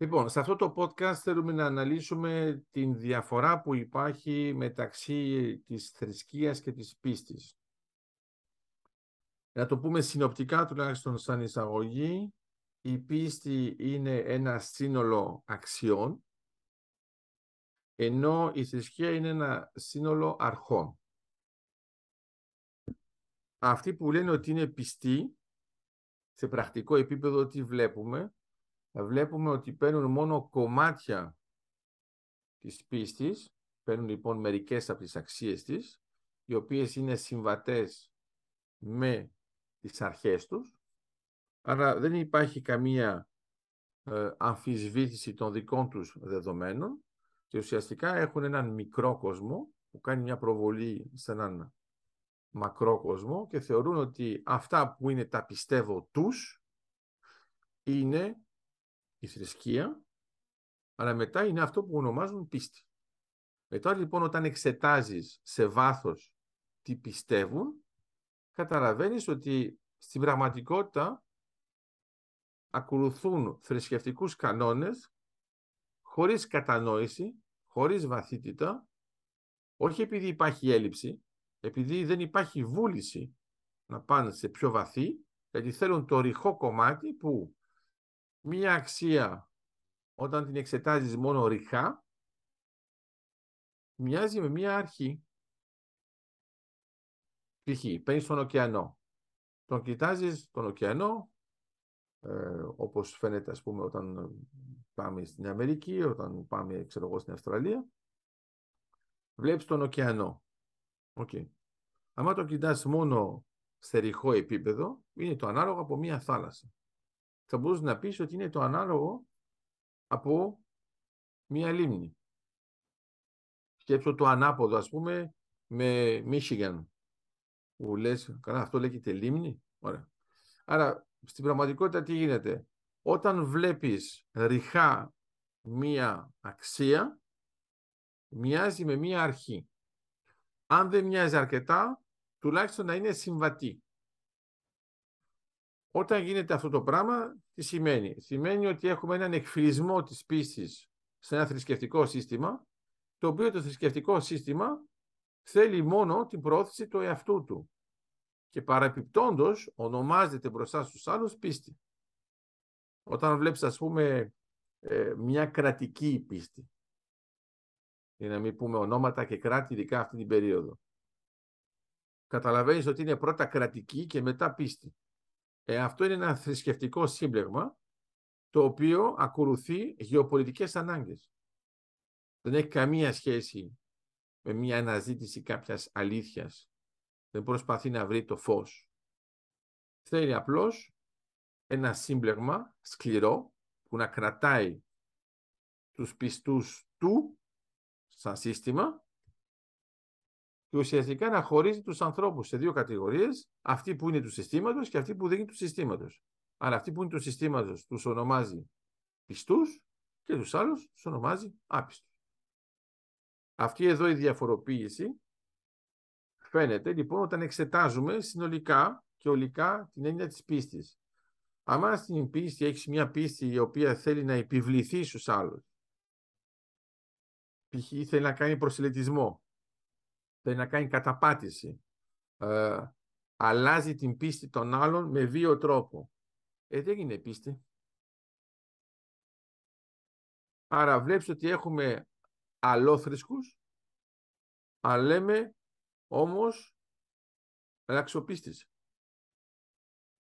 Λοιπόν, σε αυτό το podcast θέλουμε να αναλύσουμε την διαφορά που υπάρχει μεταξύ της θρησκείας και της πίστης. Να το πούμε συνοπτικά, τουλάχιστον σαν εισαγωγή, η πίστη είναι ένα σύνολο αξιών, ενώ η θρησκεία είναι ένα σύνολο αρχών. Αυτοί που λένε ότι είναι πιστοί, σε πρακτικό επίπεδο τι βλέπουμε, βλέπουμε ότι παίρνουν μόνο κομμάτια της πίστης, παίρνουν λοιπόν μερικές από τις αξίες της, οι οποίες είναι συμβατές με τις αρχές τους, άρα δεν υπάρχει καμία ε, αμφισβήτηση των δικών τους δεδομένων και ουσιαστικά έχουν έναν μικρό κόσμο που κάνει μια προβολή σε έναν μακρό κόσμο και θεωρούν ότι αυτά που είναι τα πιστεύω τους είναι η θρησκεία, αλλά μετά είναι αυτό που ονομάζουν πίστη. Μετά λοιπόν όταν εξετάζεις σε βάθος τι πιστεύουν, καταλαβαίνεις ότι στην πραγματικότητα ακολουθούν θρησκευτικούς κανόνες χωρίς κατανόηση, χωρίς βαθύτητα, όχι επειδή υπάρχει έλλειψη, επειδή δεν υπάρχει βούληση να πάνε σε πιο βαθύ, γιατί θέλουν το ρηχό κομμάτι που μία αξία όταν την εξετάζεις μόνο ρηχά μοιάζει με μία αρχή. Π.χ. παίρνεις τον ωκεανό. Τον κοιτάζεις τον ωκεανό ε, όπως φαίνεται ας πούμε όταν πάμε στην Αμερική, όταν πάμε ξέρω εγώ στην Αυστραλία βλέπεις τον ωκεανό. Okay. Αν το κοιτάς μόνο σε ρηχό επίπεδο, είναι το ανάλογο από μία θάλασσα θα μπορούσες να πεις ότι είναι το ανάλογο από μία λίμνη. Σκέψω το ανάποδο, ας πούμε, με Michigan, που λες, καλά, αυτό λέγεται λίμνη. Ωραία. Άρα, στην πραγματικότητα τι γίνεται; Όταν βλέπεις ρηχά μία αξία, μοιάζει με μία αρχή. Αν δεν μοιάζει αρκετά, τουλάχιστον να είναι συμβατή. Όταν γίνεται αυτό το πράγμα, τι σημαίνει; Σημαίνει ότι έχουμε έναν εκφυλισμό της πίστης σε ένα θρησκευτικό σύστημα, το οποίο το θρησκευτικό σύστημα θέλει μόνο την πρόθεση του εαυτού του. Και παραπιπτόντος ονομάζεται μπροστά στους άλλους πίστη. Όταν βλέπεις ας πούμε ε, μια κρατική πίστη, για να μην πούμε ονόματα και κράτη ειδικά αυτή την περίοδο, καταλαβαίνεις ότι είναι πρώτα κρατική και μετά πίστη. Ε, αυτό είναι ένα θρησκευτικό σύμπλεγμα το οποίο ακολουθεί γεωπολιτικές ανάγκες. Δεν έχει καμία σχέση με μια αναζήτηση κάποιας αλήθειας. Δεν προσπαθεί να βρει το φως. Θέλει απλώς ένα σύμπλεγμα σκληρό που να κρατάει τους πιστούς του σαν σύστημα και ουσιαστικά να χωρίζει τους ανθρώπους σε δύο κατηγορίες, αυτοί που είναι του συστήματος και αυτοί που δεν είναι του συστήματος. Αλλά αυτοί που είναι του συστήματος τους ονομάζει πιστούς και τους άλλους τους ονομάζει άπιστους. Αυτή εδώ η διαφοροποίηση φαίνεται λοιπόν όταν εξετάζουμε συνολικά και ολικά την έννοια της πίστης. Αν στην πίστη έχεις μια πίστη η οποία θέλει να επιβληθεί στους άλλους, π.χ. θέλει να κάνει προσελετισμό, θέλει να κάνει καταπάτηση, ε, αλλάζει την πίστη των άλλων με βίο τρόπο. Ε, δεν είναι πίστη. Άρα βλέπεις ότι έχουμε αλόθρησκους, αλλά λέμε όμως ραξοπίστης.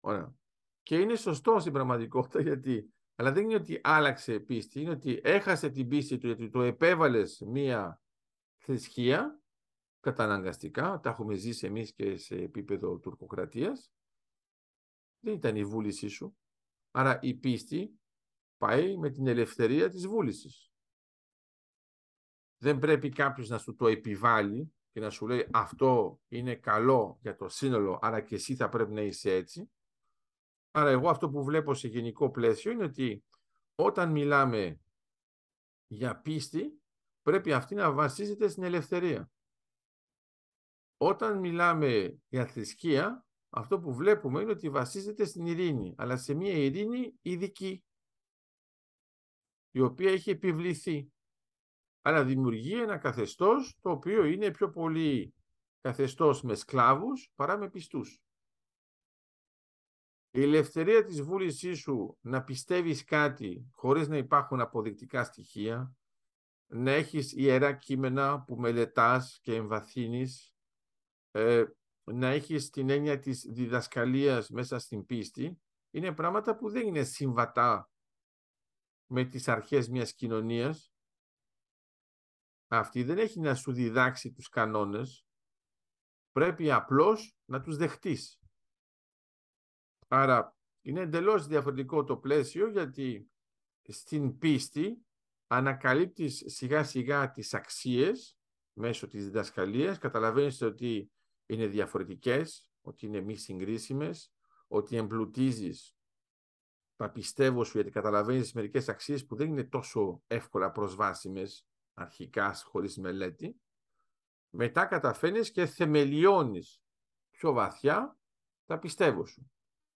Ωραία. Και είναι σωστό στην πραγματικότητα γιατί, αλλά δεν είναι ότι άλλαξε πίστη, είναι ότι έχασε την πίστη του γιατί το επέβαλες μία θρησκεία καταναγκαστικά, τα έχουμε ζήσει εμείς και σε επίπεδο τουρκοκρατίας, δεν ήταν η βούλησή σου. Άρα η πίστη πάει με την ελευθερία της βούλησης. Δεν πρέπει κάποιος να σου το επιβάλλει και να σου λέει αυτό είναι καλό για το σύνολο, άρα και εσύ θα πρέπει να είσαι έτσι. Άρα εγώ αυτό που βλέπω σε γενικό πλαίσιο είναι ότι όταν μιλάμε για πίστη, πρέπει αυτή να βασίζεται στην ελευθερία. Όταν μιλάμε για θρησκεία, αυτό που βλέπουμε είναι ότι βασίζεται στην ειρήνη, αλλά σε μια ειρήνη ειδική. η οποία έχει επιβληθεί. Άρα δημιουργεί ένα καθεστώς το οποίο είναι πιο πολύ καθεστώς με σκλάβους παρά με πιστούς. Η ελευθερία της βούλησής σου να πιστεύεις κάτι χωρίς να υπάρχουν αποδεικτικά στοιχεία, να έχεις ιερά κείμενα που μελετάς και εμβαθύνεις, ε, να έχεις την έννοια της διδασκαλίας μέσα στην πίστη, είναι πράγματα που δεν είναι συμβατά με τις αρχές μιας κοινωνίας. Αυτή δεν έχει να σου διδάξει τους κανόνες, πρέπει απλώς να τους δεχτείς. Άρα είναι εντελώς διαφορετικό το πλαίσιο γιατί στην πίστη ανακαλύπτεις σιγά σιγά τις αξίες μέσω της διδασκαλίας, καταλαβαίνεις ότι είναι διαφορετικές, ότι είναι μη συγκρίσιμες, ότι εμπλουτίζεις τα πιστεύω σου γιατί καταλαβαίνεις μερικές αξίες που δεν είναι τόσο εύκολα προσβάσιμες αρχικά χωρίς μελέτη. Μετά καταφέρνεις και θεμελιώνεις πιο βαθιά τα πιστεύω σου.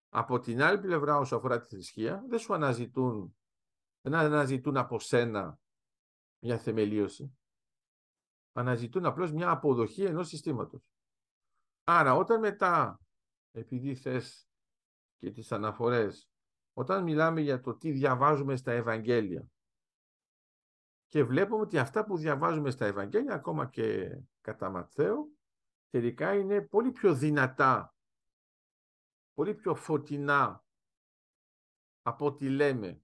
Από την άλλη πλευρά όσο αφορά τη θρησκεία δεν σου αναζητούν, δεν αναζητούν από σένα μια θεμελίωση. Αναζητούν απλώς μια αποδοχή ενός συστήματος. Άρα όταν μετά, επειδή θες και τις αναφορές, όταν μιλάμε για το τι διαβάζουμε στα Ευαγγέλια και βλέπουμε ότι αυτά που διαβάζουμε στα Ευαγγέλια, ακόμα και κατά Ματθαίο, τελικά είναι πολύ πιο δυνατά, πολύ πιο φωτεινά από ό,τι λέμε.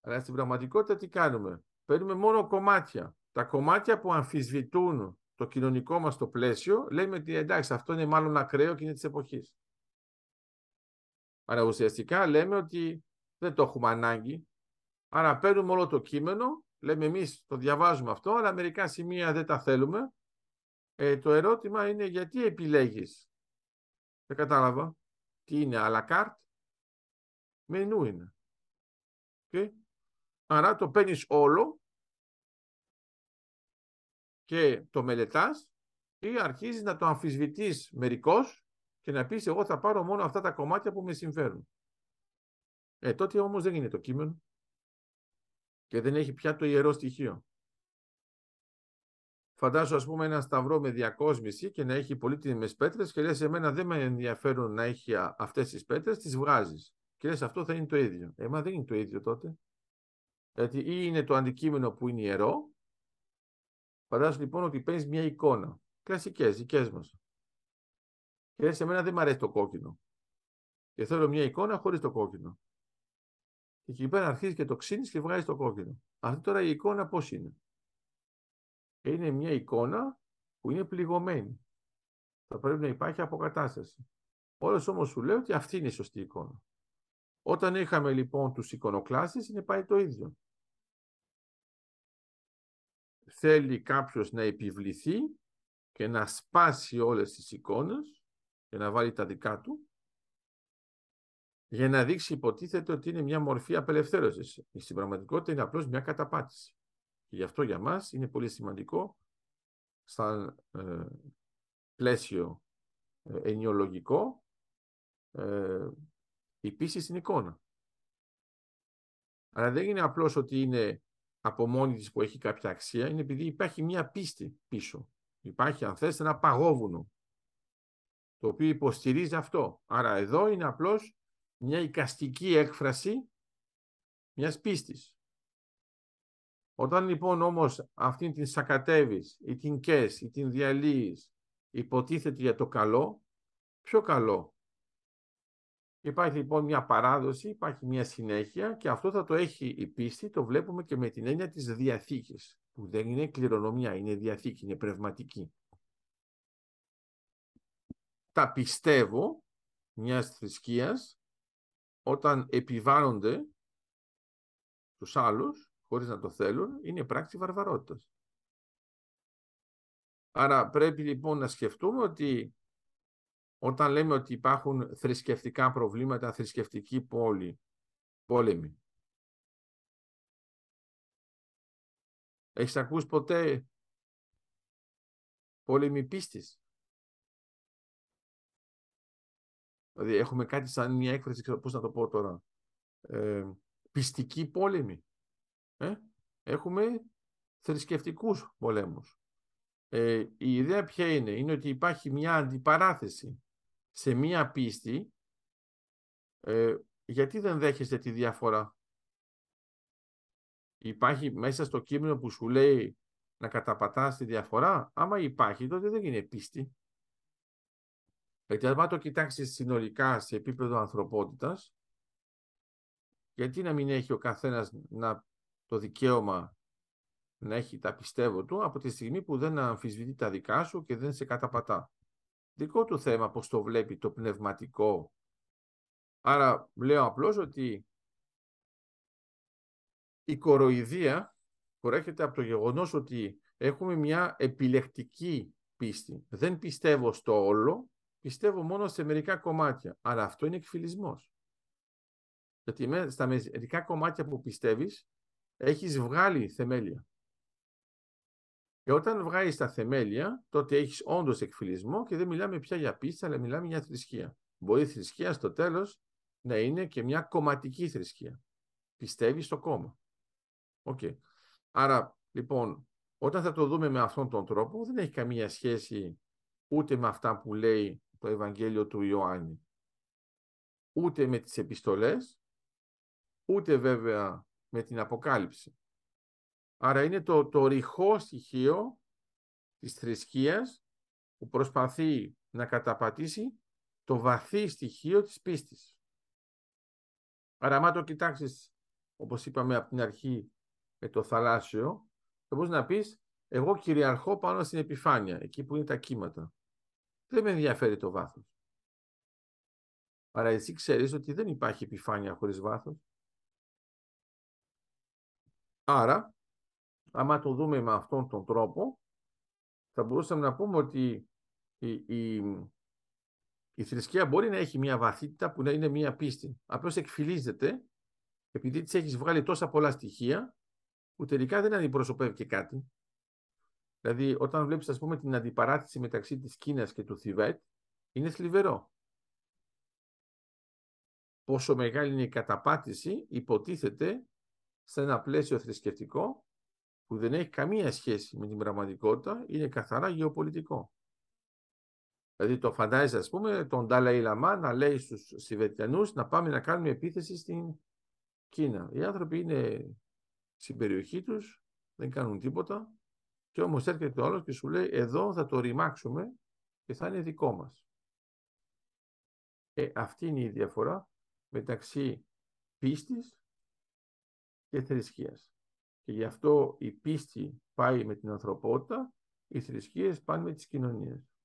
Αλλά στην πραγματικότητα τι κάνουμε; Παίρνουμε μόνο κομμάτια. Τα κομμάτια που αμφισβητούν το κοινωνικό μας το πλαίσιο, λέμε ότι εντάξει αυτό είναι μάλλον ακραίο και είναι της εποχής. Άρα ουσιαστικά λέμε ότι δεν το έχουμε ανάγκη. Άρα παίρνουμε όλο το κείμενο, λέμε εμείς το διαβάζουμε αυτό, αλλά μερικά σημεία δεν τα θέλουμε. Ε, το ερώτημα είναι γιατί επιλέγεις; Δεν κατάλαβα. Τι είναι, à la carte; Μενού είναι. Okay. Άρα το παίρνεις όλο και το μελετάς ή αρχίζεις να το αμφισβητείς μερικώς και να πεις εγώ θα πάρω μόνο αυτά τα κομμάτια που με συμφέρουν. Ε, τότε όμως δεν είναι το κείμενο και δεν έχει πια το ιερό στοιχείο. Φαντάσου ας πούμε ένα σταυρό με διακόσμηση και να έχει πολύτιμες πέτρες και λες εμένα δεν με ενδιαφέρουν να έχει αυτές τις πέτρες, τις βγάζεις. Και λες αυτό θα είναι το ίδιο. Ε, δεν είναι το ίδιο τότε. Γιατί ή είναι το αντικείμενο που είναι ιερό Φαντάζομαι λοιπόν ότι παίρνει μια εικόνα. Κλασικέ, δικέ μας. Και σε μένα δεν μου αρέσει το κόκκινο. Και θέλω μια εικόνα χωρίς το κόκκινο. Και εκεί πέρα αρχίζεις και το ξύνεις και βγάζεις το κόκκινο. Αυτή τώρα η εικόνα πώς είναι; Είναι μια εικόνα που είναι πληγωμένη. Θα πρέπει να υπάρχει αποκατάσταση. Όλο όμως σου λέω ότι αυτή είναι η σωστή εικόνα. Όταν είχαμε λοιπόν τους εικονοκλάσει, είναι πάει το ίδιο θέλει κάποιος να επιβληθεί και να σπάσει όλες τις εικόνες και να βάλει τα δικά του για να δείξει υποτίθεται ότι είναι μια μορφή απελευθέρωσης. Στην πραγματικότητα είναι απλώς μια καταπάτηση. Και γι' αυτό για μας είναι πολύ σημαντικό σαν ε, πλαίσιο ε, ενιολογικό ε, η πίστη στην εικόνα. Αλλά δεν είναι απλώς ότι είναι από μόνη της που έχει κάποια αξία είναι επειδή υπάρχει μια πίστη πίσω. Υπάρχει αν θες ένα παγόβουνο το οποίο υποστηρίζει αυτό. Άρα εδώ είναι απλώς μια οικαστική έκφραση μιας πίστης. Όταν λοιπόν όμως αυτήν την σακατεύεις ή την κες ή την διαλύεις υποτίθεται για το καλό, πιο καλό; Υπάρχει λοιπόν μια παράδοση, υπάρχει μια συνέχεια και αυτό θα το έχει η πίστη, το βλέπουμε και με την έννοια της διαθήκης, που δεν είναι κληρονομιά, είναι διαθήκη, είναι πνευματική. Τα πιστεύω μιας θρησκείας όταν επιβάλλονται τους άλλους, χωρίς να το θέλουν, είναι πράξη βαρβαρότητας. Άρα πρέπει λοιπόν να σκεφτούμε ότι όταν λέμε ότι υπάρχουν θρησκευτικά προβλήματα, θρησκευτική πόλη, πόλεμη. Έχεις ακούσει ποτέ πόλεμη πίστης; Δηλαδή έχουμε κάτι σαν μια έκφραση, πώς να το πω τώρα, ε, πιστική πόλεμη. Ε; Έχουμε θρησκευτικούς πολέμους. Ε, η ιδέα ποια είναι, είναι ότι υπάρχει μια αντιπαράθεση σε μια πίστη, ε, γιατί δεν δέχεστε τη διαφορά; Υπάρχει μέσα στο κείμενο που σου λέει να καταπατάς τη διαφορά; Άμα υπάρχει, τότε δεν είναι πίστη. Γιατί αν το κοιτάξεις συνολικά σε επίπεδο ανθρωπότητας, γιατί να μην έχει ο καθένας να, το δικαίωμα να έχει τα πιστεύω του από τη στιγμή που δεν αμφισβητεί τα δικά σου και δεν σε καταπατά; Δικό του θέμα πώς το βλέπει το πνευματικό. Άρα λέω απλώς ότι η κοροϊδία προέρχεται από το γεγονός ότι έχουμε μια επιλεκτική πίστη. Δεν πιστεύω στο όλο, πιστεύω μόνο σε μερικά κομμάτια. Άρα αυτό είναι εκφυλισμός. Γιατί στα μερικά κομμάτια που πιστεύεις, έχεις βγάλει θεμέλια. Και όταν βγάλει τα θεμέλια, τότε έχεις όντως εκφυλισμό και δεν μιλάμε πια για πίστη, αλλά μιλάμε για θρησκεία. Μπορεί η θρησκεία στο τέλος να είναι και μια κομματική θρησκεία. Πιστεύεις στο κόμμα. Okay. Άρα, λοιπόν, όταν θα το δούμε με αυτόν τον τρόπο, δεν έχει καμία σχέση ούτε με αυτά που λέει το Ευαγγέλιο του Ιωάννη, ούτε με τις επιστολές, ούτε βέβαια με την Αποκάλυψη. Άρα είναι το, το ρηχό στοιχείο της θρησκείας που προσπαθεί να καταπατήσει το βαθύ στοιχείο της πίστης. Άρα, άμα το κοιτάξεις, όπως είπαμε από την αρχή, με το θαλάσσιο, θα μπορείς να πεις, εγώ κυριαρχώ πάνω στην επιφάνεια, εκεί που είναι τα κύματα. Δεν με ενδιαφέρει το βάθος. Άρα εσύ ξέρεις ότι δεν υπάρχει επιφάνεια χωρίς βάθος. Άρα, άμα το δούμε με αυτόν τον τρόπο, θα μπορούσαμε να πούμε ότι η, η, η θρησκεία μπορεί να έχει μια βαθύτητα που να είναι μια πίστη. Απλώς εκφυλίζεται επειδή της έχεις βγάλει τόσα πολλά στοιχεία που τελικά δεν αντιπροσωπεύει και κάτι. Δηλαδή, όταν βλέπεις, ας πούμε, την αντιπαράθεση μεταξύ της Κίνας και του Θιβέτ, είναι θλιβερό. Πόσο μεγάλη είναι η καταπάτηση υποτίθεται σε ένα πλαίσιο θρησκευτικό που δεν έχει καμία σχέση με την πραγματικότητα, είναι καθαρά γεωπολιτικό. Δηλαδή το φαντάζεσαι, ας πούμε, τον Ντάλα Λαμά να λέει στους Σιβετιανούς να πάμε να κάνουμε επίθεση στην Κίνα. Οι άνθρωποι είναι στην περιοχή τους, δεν κάνουν τίποτα και όμως έρχεται ο άλλος και σου λέει εδώ θα το ρημάξουμε και θα είναι δικό μας. Ε, αυτή είναι η διαφορά μεταξύ πίστης και θρησκείας. Και γι' αυτό η πίστη πάει με την ανθρωπότητα, οι θρησκείες πάνε με τις κοινωνίες.